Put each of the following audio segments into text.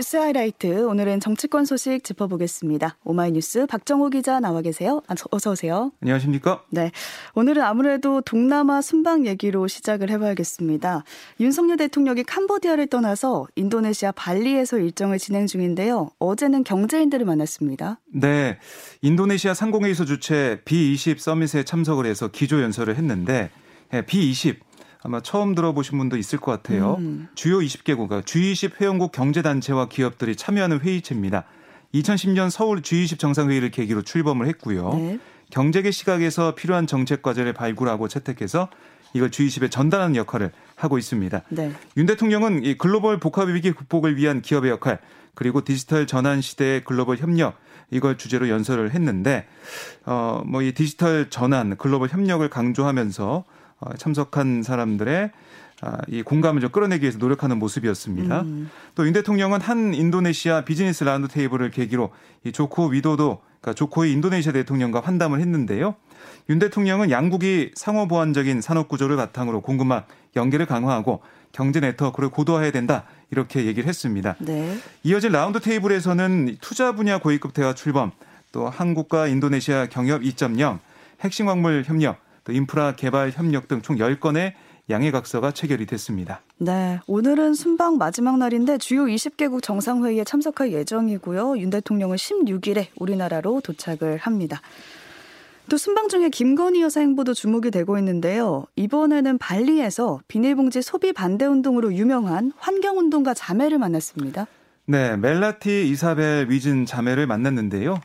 뉴스 하이라이트 오늘은 정치권 소식 짚어보겠습니다. 오마이뉴스 박정호 기자 나와 계세요. 아, 어서 오세요. 안녕하십니까? 네, 오늘은 아무래도 동남아 순방 얘기로 시작을 해봐야겠습니다. 윤석열 대통령이 캄보디아를 떠나서 인도네시아 발리에서 일정을 진행 중인데요. 어제는 경제인들을 만났습니다. 네, 인도네시아 상공회의소 주최 B20 서밋에 참석을 해서 기조 연설을 했는데 B20 아마 처음 들어보신 분도 있을 것 같아요. 음. 주요 20개국가 G20 회원국 경제단체와 기업들이 참여하는 회의체입니다. 2010년 서울 G20 정상회의를 계기로 출범을 했고요. 네. 경제계 시각에서 필요한 정책 과제를 발굴하고 채택해서 이걸 G20에 전달하는 역할을 하고 있습니다. 네. 윤 대통령은 이 글로벌 복합 위기 극복을 위한 기업의 역할 그리고 디지털 전환 시대의 글로벌 협력 이걸 주제로 연설을 했는데 어뭐 이 디지털 전환 글로벌 협력을 강조하면서 어, 참석한 사람들의 아, 이 공감을 좀 끌어내기 위해서 노력하는 모습이었습니다. 음. 또윤 대통령은 한 인도네시아 비즈니스 라운드 테이블을 계기로 이 조코 위도도 그러니까 조코위 인도네시아 대통령과 환담을 했는데요. 윤 대통령은 양국이 상호 보완적인 산업 구조를 바탕으로 공급망 연계를 강화하고 경제 네트워크를 고도화해야 된다 이렇게 얘기를 했습니다. 네. 이어진 라운드 테이블에서는 투자 분야 고위급 대화 출범, 또 한국과 인도네시아 경협 2.0, 핵심 광물 협력, 또 인프라 개발 협력 등 총 10건의 양해각서가 체결이 됐습니다. 네, 오늘은 순방 마지막 날인데 주요 20개국 정상회의에 참석할 예정이고요. 윤 대통령은 16일에 우리나라로 도착을 합니다. 또 순방 중에 김건희 여사 행보도 주목이 되고 있는데요. 이번에는 발리에서 비닐봉지 소비 반대 운동으로 유명한 환경운동가 자매를 만났습니다. 네, 멜라티 이사벨 위즌 자매를 만났는데요.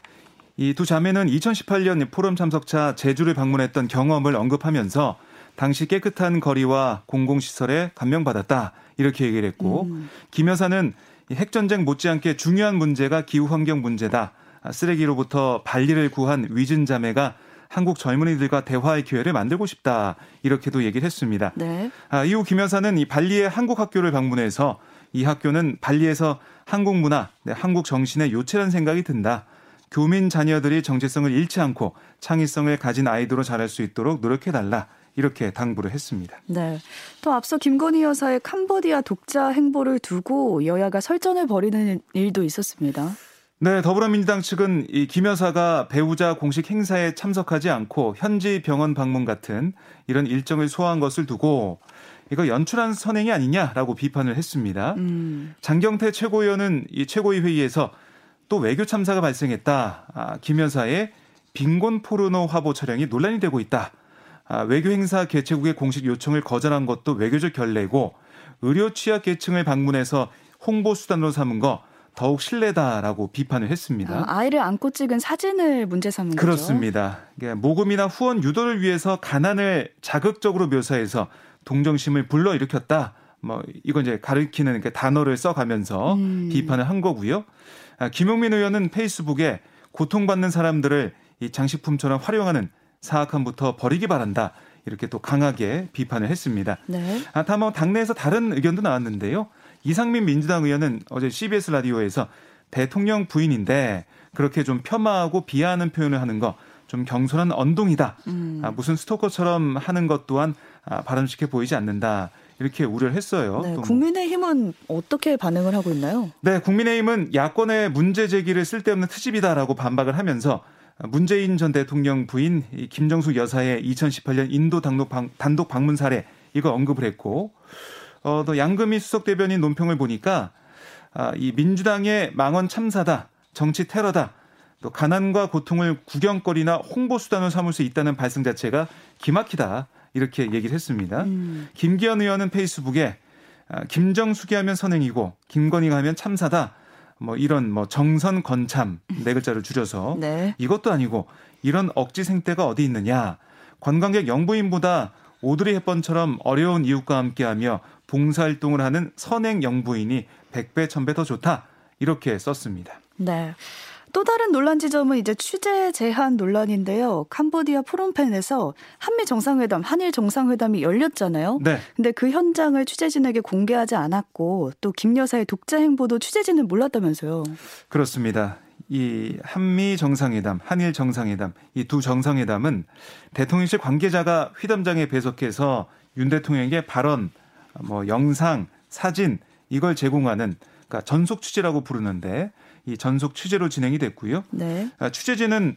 이 두 자매는 2018년 포럼 참석차 제주를 방문했던 경험을 언급하면서 당시 깨끗한 거리와 공공시설에 감명받았다. 이렇게 얘기를 했고, 음. 김 여사는 핵전쟁 못지않게 중요한 문제가 기후환경 문제다. 쓰레기로부터 발리를 구한 위즌 자매가 한국 젊은이들과 대화의 기회를 만들고 싶다. 이렇게도 얘기를 했습니다. 네. 아, 이후 김 여사는 이 발리의 한국 학교를 방문해서 이 학교는 발리에서 한국 문화, 네, 한국 정신의 요체라는 생각이 든다. 교민 자녀들이 정체성을 잃지 않고 창의성을 가진 아이들로 자랄 수 있도록 노력해달라. 이렇게 당부를 했습니다. 네. 또 앞서 김건희 여사의 캄보디아 독자 행보를 두고 여야가 설전을 벌이는 일도 있었습니다. 네, 더불어민주당 측은 이 김 여사가 배우자 공식 행사에 참석하지 않고 현지 병원 방문 같은 이런 일정을 소화한 것을 두고 이거 연출한 선행이 아니냐라고 비판을 했습니다. 음. 장경태 최고위원은 이 최고위 회의에서 또 외교 참사가 발생했다. 아, 김 여사의 빈곤 포르노 화보 촬영이 논란이 되고 있다. 아, 외교 행사 개최국의 공식 요청을 거절한 것도 외교적 결례고 의료 취약 계층을 방문해서 홍보 수단으로 삼은 거 더욱 신뢰다라고 비판을 했습니다. 아, 이를 안고 찍은 사진을 문제 삼은 그렇습니다. 거죠. 모금이나 후원 유도를 위해서 가난을 자극적으로 묘사해서 동정심을 불러일으켰다. 뭐 이건 이제 가르키는 단어를 써가면서 음. 비판을 한 거고요. 아, 김용민 의원은 페이스북에 고통받는 사람들을 이 장식품처럼 활용하는 사악함부터 버리기 바란다. 이렇게 또 강하게 비판을 했습니다. 네. 아, 다만 당내에서 다른 의견도 나왔는데요. 이상민 민주당 의원은 어제 CBS 라디오에서 대통령 부인인데 그렇게 좀 폄하하고 비하하는 표현을 하는 거 좀 경솔한 언동이다. 음. 아, 무슨 스토커처럼 하는 것 또한 아, 바람직해 보이지 않는다. 이렇게 우려를 했어요. 네, 뭐 국민의힘은 어떻게 반응을 하고 있나요? 네, 국민의힘은 야권의 문제 제기를 쓸데없는 트집이다라고 반박을 하면서 문재인 전 대통령 부인 김정숙 여사의 2018년 인도 단독, 방, 단독 방문 사례 이거 언급을 했고 어, 또 양금희 수석 대변인 논평을 보니까 아, 이 민주당의 망언 참사다, 정치 테러다, 또 가난과 고통을 구경거리나 홍보 수단으로 삼을 수 있다는 발상 자체가 기막히다. 이렇게 얘기를 했습니다. 음. 김기현 의원은 페이스북에 아, 김정숙이 하면 선행이고 김건희가 하면 참사다. 뭐 이런 뭐 정선 건참 네 글자를 줄여서 네. 이것도 아니고 이런 억지 생태가 어디 있느냐. 관광객 영부인보다 오드리 헵번처럼 어려운 이웃과 함께하며 봉사활동을 하는 선행 영부인이 100배, 1000배 더 좋다. 이렇게 썼습니다. 네. 또 다른 논란 지점은 이제 취재 제한 논란인데요. 캄보디아 프롬펜에서 한미 정상회담, 한일 정상회담이 열렸잖아요. 네. 근데 그 현장을 취재진에게 공개하지 않았고 또 김 여사의 독자 행보도 취재진은 몰랐다면서요. 그렇습니다. 이 한미 정상회담, 한일 정상회담, 이 두 정상회담은 대통령실 관계자가 휘담장에 배석해서 윤 대통령에게 발언, 뭐 영상, 사진 이걸 제공하는 그러니까 전속 취재라고 부르는데 이 전속 취재로 진행이 됐고요. 네. 아, 취재진은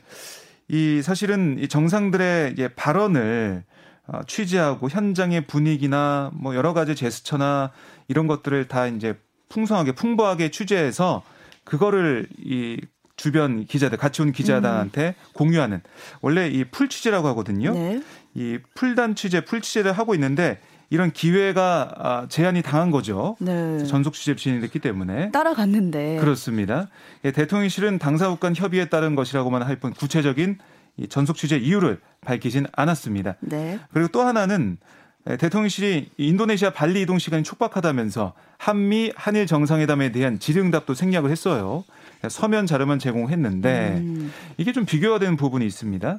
이 사실은 이 정상들의 예, 발언을 어, 취재하고 현장의 분위기나 뭐 여러 가지 제스처나 이런 것들을 다 이제 풍성하게 풍부하게 취재해서 그거를 이 주변 기자들 같이 온 기자단한테 음. 공유하는 원래 이 풀 취재라고 하거든요. 네. 이 풀단 취재, 풀 취재를 하고 있는데 이런 기회가 아, 제한이 당한 거죠. 네. 전속 취재 진행됐기 때문에 따라갔는데 그렇습니다. 예, 대통령실은 당사국 간 협의에 따른 것이라고만 할 뿐 구체적인 이 전속 취재 이유를 밝히진 않았습니다. 네. 그리고 또 하나는 예, 대통령실이 인도네시아 발리 이동 시간이 촉박하다면서 한미 한일 정상회담에 대한 질의응답도 생략을 했어요. 서면 자료만 제공했는데 음. 이게 좀 비교가 되는 부분이 있습니다.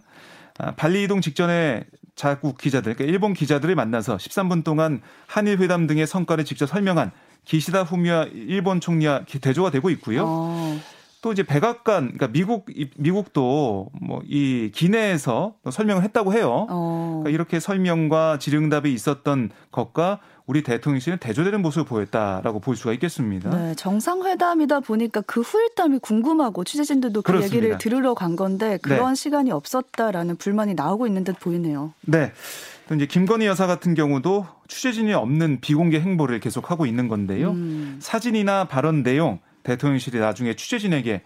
아, 발리 이동 직전에 자국 기자들, 그러니까 일본 기자들을 만나서 13분 동안 한일 회담 등의 성과를 직접 설명한 기시다 후미야 일본 총리와 대조가 되고 있고요. 어. 또 이제 백악관, 그러니까 미국 미국도 뭐 이 기내에서 설명을 했다고 해요. 어. 그러니까 이렇게 설명과 질의응답이 있었던 것과 우리 대통령실은 대조되는 모습을 보였다라고 볼 수가 있겠습니다. 네, 정상회담이다 보니까 그 후일담이 궁금하고 취재진들도 그 그렇습니다. 얘기를 들으러 간 건데 그런 네. 시간이 없었다라는 불만이 나오고 있는 듯 보이네요. 네. 또 이제 김건희 여사 같은 경우도 취재진이 없는 비공개 행보를 계속하고 있는 건데요. 음. 사진이나 발언 내용 대통령실이 나중에 취재진에게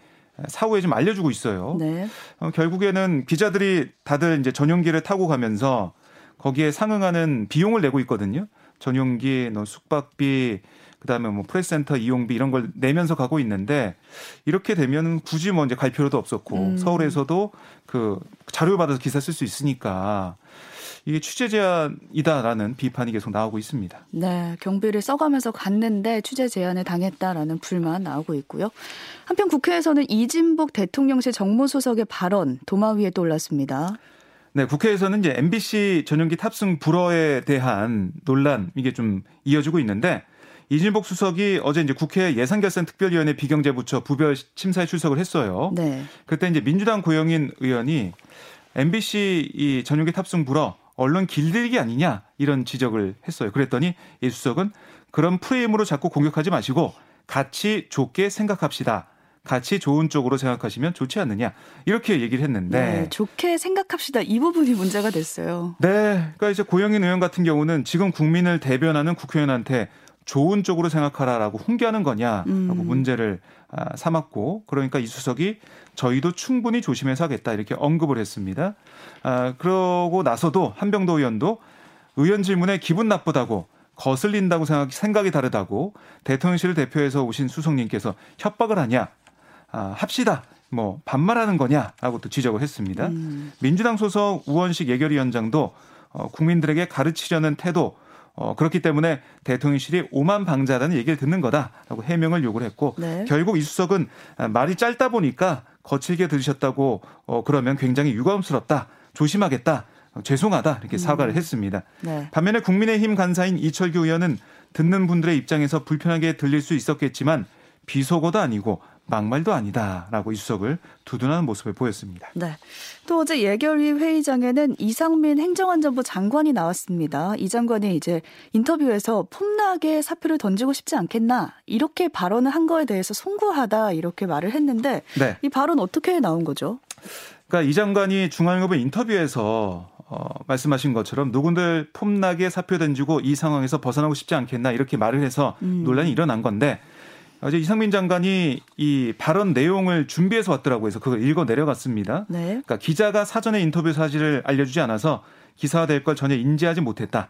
사후에 좀 알려주고 있어요. 네. 어, 결국에는 기자들이 다들 이제 전용기를 타고 가면서 거기에 상응하는 비용을 내고 있거든요. 전용기, 너 숙박비, 그다음에 뭐 프레스센터 이용비 이런 걸 내면서 가고 있는데 이렇게 되면 굳이 뭐 이제 갈 필요도 없었고 음. 서울에서도 그 자료 받아서 기사 쓸 수 있으니까 이게 취재 제한이다라는 비판이 계속 나오고 있습니다. 네, 경비를 써가면서 갔는데 취재 제한을 당했다라는 불만 나오고 있고요. 한편 국회에서는 이진복 대통령실 정무수석의 발언 도마 위에 떠올랐습니다. 네, 국회에서는 이제 MBC 전용기 탑승 불허에 대한 논란 이게 좀 이어지고 있는데 이진복 수석이 어제 이제 국회 예산결산 특별위원회 비경제부처 부별 심사에 출석을 했어요. 네. 그때 이제 민주당 고영인 의원이 MBC 이 전용기 탑승 불허 언론 길들이기 아니냐 이런 지적을 했어요. 그랬더니 이 수석은 그런 프레임으로 자꾸 공격하지 마시고 같이 좋게 생각합시다. 같이 좋은 쪽으로 생각하시면 좋지 않느냐 이렇게 얘기를 했는데 네, 좋게 생각합시다 이 부분이 문제가 됐어요. 네, 그러니까 이제 고영인 의원 같은 경우는 지금 국민을 대변하는 국회의원한테 좋은 쪽으로 생각하라라고 훈계하는 거냐라고 음. 문제를 아, 삼았고 그러니까 이 수석이 저희도 충분히 조심해서 하겠다 이렇게 언급을 했습니다. 아, 그러고 나서도 한병도 의원도 의원 질문에 기분 나쁘다고 거슬린다고 생각, 생각이 다르다고 대통령실을 대표해서 오신 수석님께서 협박을 하냐 아, 합시다. 뭐 반말하는 거냐라고 또 지적을 했습니다. 음. 민주당 소속 우원식 예결위원장도 어, 국민들에게 가르치려는 태도 어, 그렇기 때문에 대통령실이 오만 방자라는 얘기를 듣는 거다라고 해명을 요구를 했고 네. 결국 이수석은 말이 짧다 보니까 거칠게 들으셨다고 어, 그러면 굉장히 유감스럽다 조심하겠다 어, 죄송하다 이렇게 사과를 음. 했습니다. 네. 반면에 국민의힘 간사인 이철규 의원은 듣는 분들의 입장에서 불편하게 들릴 수 있었겠지만 비속어도 아니고 막말도 아니다라고 이수석을 두둔하는 모습을 보였습니다. 네. 또 어제 예결위 회의장에는 이상민 행정안전부 장관이 나왔습니다. 이 장관이 이제 인터뷰에서 폼나게 사표를 던지고 싶지 않겠나 이렇게 발언을 한 거에 대해서 송구하다 이렇게 말을 했는데 네. 이 발언 어떻게 나온 거죠? 그러니까 이 장관이 중앙일보 인터뷰에서 어, 말씀하신 것처럼 누군들 폼나게 사표 던지고 이 상황에서 벗어나고 싶지 않겠나 이렇게 말을 해서 음. 논란이 일어난 건데 어제 이상민 장관이 이 발언 내용을 준비해서 왔더라고요. 그래서 그걸 읽어 내려갔습니다. 네. 그러니까 기자가 사전에 인터뷰 사실을 알려주지 않아서 기사화될 걸 전혀 인지하지 못했다.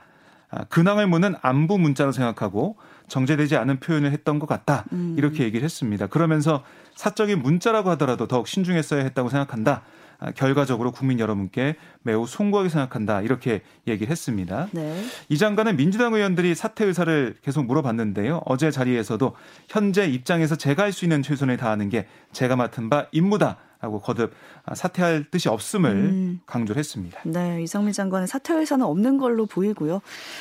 아, 근황을 묻는 안부 문자로 생각하고 정제되지 않은 표현을 했던 것 같다. 음. 이렇게 얘기를 했습니다. 그러면서 사적인 문자라고 하더라도 더욱 신중했어야 했다고 생각한다. 아, 결과적으로 국민 여러분께 매우 송구하게 생각한다 이렇게 얘기를 했습니다. 네. 이 장관은 민주당 의원들이 사퇴 의사를 계속 물어봤는데요. 어제 자리에서도 현재 입장에서 제가 할 수 있는 최선을 다하는 게 제가 맡은 바 임무다. 라고 거듭 사퇴할 뜻이 없음을 음. 강조를 했습니다. 네, 이성민 장관은 사퇴 의사는 없는 걸로 보이고요.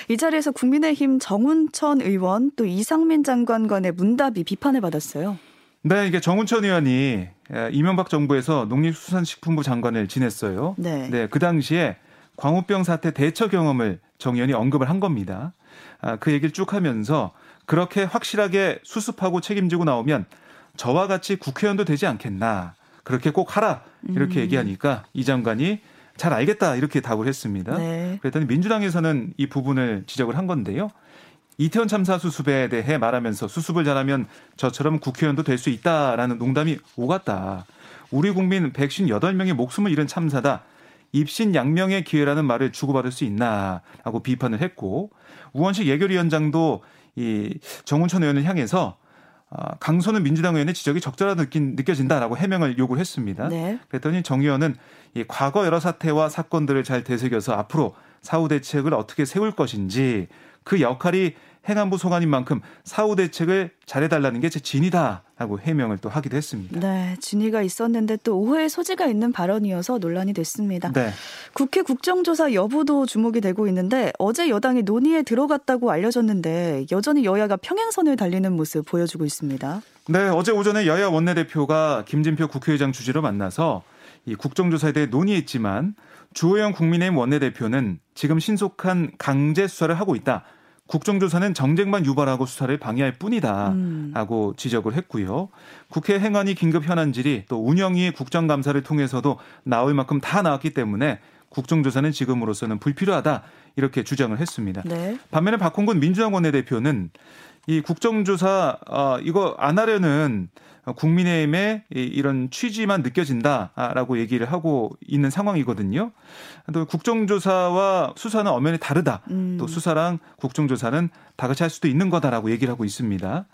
이 자리에서 국민의힘 정운천 의원 또 이상민 장관 간의 문답이 비판을 받았어요. 네, 이게 정운천 의원이 이명박 정부에서 농림수산식품부 장관을 지냈어요. 네. 네, 그 당시에 광우병 사태 대처 경험을 정 의원이 언급을 한 겁니다. 아, 그 얘기를 쭉 하면서 그렇게 확실하게 수습하고 책임지고 나오면 저와 같이 국회의원도 되지 않겠나. 그렇게 꼭 하라. 이렇게 음. 얘기하니까 이 장관이 잘 알겠다. 이렇게 답을 했습니다. 네. 그랬더니 민주당에서는 이 부분을 지적을 한 건데요. 이태원 참사 수습에 대해 말하면서 수습을 잘하면 저처럼 국회의원도 될 수 있다라는 농담이 오갔다. 우리 국민 158명의 목숨을 잃은 참사다. 입신 양명의 기회라는 말을 주고받을 수 있나라고 비판을 했고 우원식 예결위원장도 이 정운천 의원을 향해서 아, 강소는 민주당 의원의 지적이 적절하다 느낀, 느껴진다라고 해명을 요구를 했습니다. 네. 그랬더니 정 의원은 이 과거 여러 사태와 사건들을 잘 되새겨서 앞으로 사후 대책을 어떻게 세울 것인지 그 역할이 행안부 소관인 만큼 사후 대책을 잘해달라는 게 제 진이다라고 해명을 또 하기도 했습니다. 네, 진위가 있었는데 또 오해의 소지가 있는 발언이어서 논란이 됐습니다. 네. 국회 국정조사 여부도 주목이 되고 있는데 어제 여당이 논의에 들어갔다고 알려졌는데 여전히 여야가 평행선을 달리는 모습 보여주고 있습니다. 네, 어제 오전에 여야 원내대표가 김진표 국회의장 주재로 만나서 이 국정조사에 대해 논의했지만 주호영 국민의힘 원내대표는 지금 신속한 강제 수사를 하고 있다. 국정조사는 정쟁만 유발하고 수사를 방해할 뿐이다라고 음. 지적을 했고요. 국회 행안위 긴급 현안질이 또 운영위 국정감사를 통해서도 나올 만큼 다 나왔기 때문에 국정조사는 지금으로서는 불필요하다 이렇게 주장을 했습니다. 네. 반면에 박홍근 민주당 원내대표는 이 국정조사 어, 이거 안 하려는 국민의힘의 이런 취지만 느껴진다라고 얘기를 하고 있는 상황이거든요. 또 국정조사와 수사는 엄연히 다르다. 음. 또 수사랑 국정조사는 다 같이 할 수도 있는 거다라고 얘기를 하고 있습니다.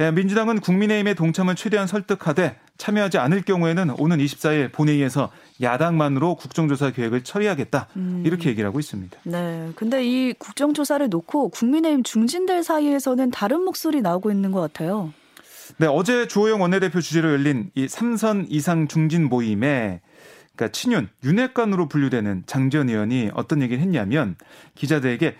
예, 민주당은 국민의힘의 동참을 최대한 설득하되 참여하지 않을 경우에는 오는 24일 본회의에서 야당만으로 국정조사 계획을 처리하겠다. 음. 이렇게 얘기를 하고 있습니다. 네. 근데 이 국정조사를 놓고 국민의힘 중진들 사이에서는 다른 목소리 나오고 있는 것 같아요. 네, 어제 주호영 원내대표 주재로 열린 이 삼선 이상 중진 모임에 그러니까 친윤 윤핵관으로 분류되는 장지원 의원이 어떤 얘기를 했냐면 기자들에게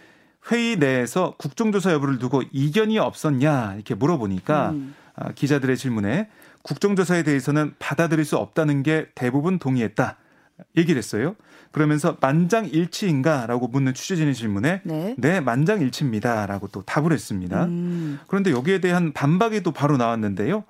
회의 내에서 국정조사 여부를 두고 이견이 없었냐 이렇게 물어보니까 음. 아, 기자들의 질문에 국정조사에 대해서는 받아들일 수 없다는 게 대부분 동의했다. 얘기를 했어요. 그러면서 만장일치인가라고 묻는 취재진의 질문에 네, 네 만장일치입니다라고 또 답을 했습니다. 음. 그런데 여기에 대한 반박이 또 바로 나왔는데요.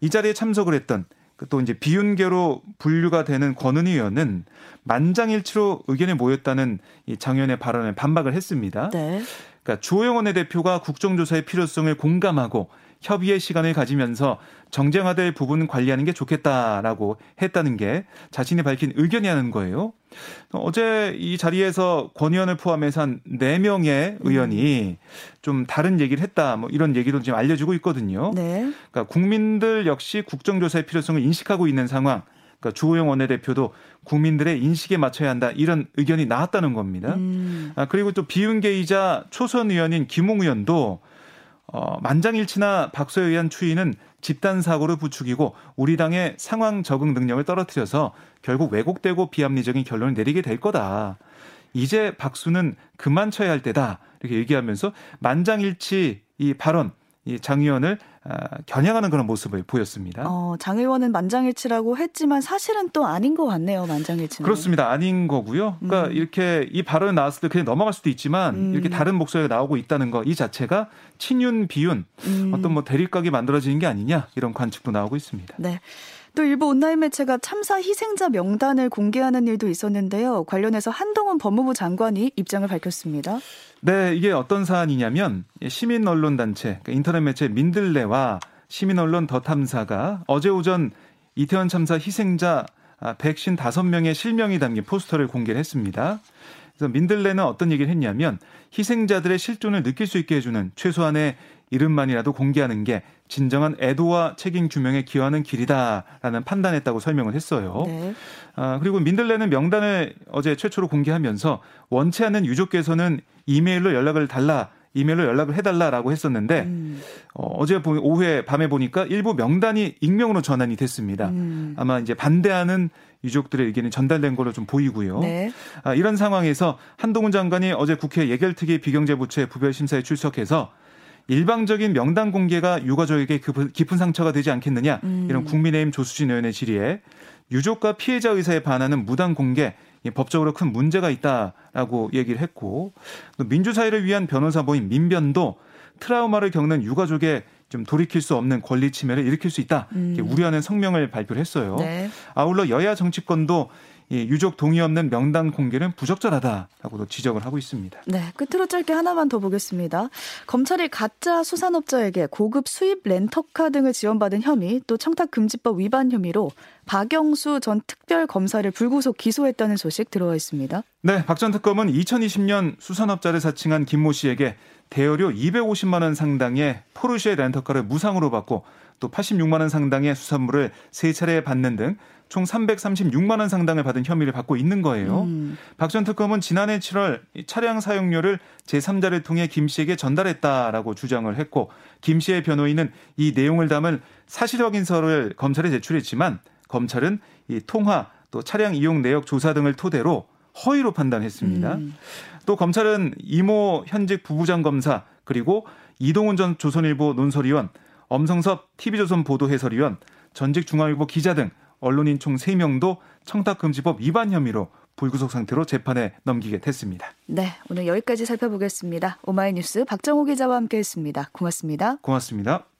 이 자리에 참석을 했던 그또 이제 비윤계로 분류가 되는 권은희 의원은 만장일치로 의견에 모였다는 이 장현의 발언에 반박을 했습니다. 네. 그러니까 주호영 원내 대표가 국정조사의 필요성을 공감하고 협의의 시간을 가지면서 정쟁화될 부분 관리하는 게 좋겠다라고 했다는 게 자신이 밝힌 의견이라는 거예요. 어제 이 자리에서 권 의원을 포함해서 한 4명의 의원이 좀 다른 얘기를 했다. 뭐 이런 얘기도 지금 알려지고 있거든요. 네. 그러니까 국민들 역시 국정조사의 필요성을 인식하고 있는 상황. 그러니까 주호영 원내대표도 국민들의 인식에 맞춰야 한다 이런 의견이 나왔다는 겁니다. 음. 아, 그리고 또 비윤계이자 초선 의원인 김웅 의원도 어, 만장일치나 박수에 의한 추이는 집단 사고를 부추기고 우리 당의 상황 적응 능력을 떨어뜨려서 결국 왜곡되고 비합리적인 결론을 내리게 될 거다. 이제 박수는 그만 쳐야 할 때다. 이렇게 얘기하면서 만장일치 이 발언 이 장 의원을 아, 겨냥하는 그런 모습을 보였습니다. 어, 장 의원은 만장일치라고 했지만 사실은 또 아닌 것 같네요. 만장일치는. 그렇습니다. 아닌 거고요. 그러니까 음. 이렇게 이 발언이 나왔을 때 그냥 넘어갈 수도 있지만 음. 이렇게 다른 목소리가 나오고 있다는 거 이 자체가 친윤 비윤 음. 어떤 뭐 대립각이 만들어지는 게 아니냐 이런 관측도 나오고 있습니다. 네. 또 일부 온라인 매체가 참사 희생자 명단을 공개하는 일도 있었는데요. 관련해서 한동훈 법무부 장관이 입장을 밝혔습니다. 네, 이게 어떤 사안이냐면 시민 언론 단체, 그러니까 인터넷 매체 민들레와 시민 언론 더 탐사가 어제 오전 이태원 참사 희생자 155명의 실명이 담긴 포스터를 공개를 했습니다. 그래서 민들레는 어떤 얘기를 했냐면 희생자들의 실존을 느낄 수 있게 해주는 최소한의 이름만이라도 공개하는 게 진정한 애도와 책임 규명에 기여하는 길이다라는 판단했다고 설명을 했어요. 네. 아, 그리고 민들레는 명단을 어제 최초로 공개하면서 원치 않는 유족께서는 이메일로 연락을 달라 이메일로 연락을 해달라라고 했었는데 음. 어, 제 오후에 밤에 보니까 일부 명단이 익명으로 전환이 됐습니다. 음. 아마 이제 반대하는 유족들의 의견이 전달된 걸로 좀 보이고요. 네. 아, 이런 상황에서 한동훈 장관이 어제 국회 예결특위 비경제부처의 부별심사에 출석해서 일방적인 명단 공개가 유가족에게 깊은 상처가 되지 않겠느냐 음. 이런 국민의힘 조수진 의원의 질의에 유족과 피해자 의사에 반하는 무단 공개 법적으로 큰 문제가 있다라고 얘기를 했고 민주사회를 위한 변호사 모임 민변도 트라우마를 겪는 유가족의 좀 돌이킬 수 없는 권리 침해를 일으킬 수 있다. 음. 우려하는 성명을 발표를 했어요. 네. 아울러 여야 정치권도 이 유족 동의 없는 명단 공개는 부적절하다라고도 지적을 하고 있습니다. 네, 끝으로 짧게 하나만 더 보겠습니다. 검찰이 가짜 수산업자에게 고급 수입 렌터카 등을 지원받은 혐의 또 청탁금지법 위반 혐의로 박영수 전 특별검사를 불구속 기소했다는 소식 들어와 있습니다. 네, 박 전 특검은 2020년 수산업자를 사칭한 김모 씨에게 대여료 250만 원 상당의 포르쉐 렌터카를 무상으로 받고 또 86만 원 상당의 수산물을 세 차례 받는 등 총 336만 원 상당을 받은 혐의를 받고 있는 거예요. 음. 박전 특검은 지난해 7월 차량 사용료를 제3자를 통해 김 씨에게 전달했다라고 주장을 했고 김 씨의 변호인은 이 내용을 담은 사실 확인서를 검찰에 제출했지만 검찰은 이 통화 또 차량 이용 내역 조사 등을 토대로 허위로 판단했습니다. 음. 또 검찰은 이모 현직 부부장 검사 그리고 이동훈 전 조선일보 논설위원 엄성섭 TV조선 보도 해설위원, 전직 중앙일보 기자 등 언론인 총 3명도 청탁금지법 위반 혐의로 불구속 상태로 재판에 넘기게 됐습니다. 네, 오늘 여기까지 살펴보겠습니다. 오마이뉴스 박정호 기자와 함께했습니다. 고맙습니다. 고맙습니다.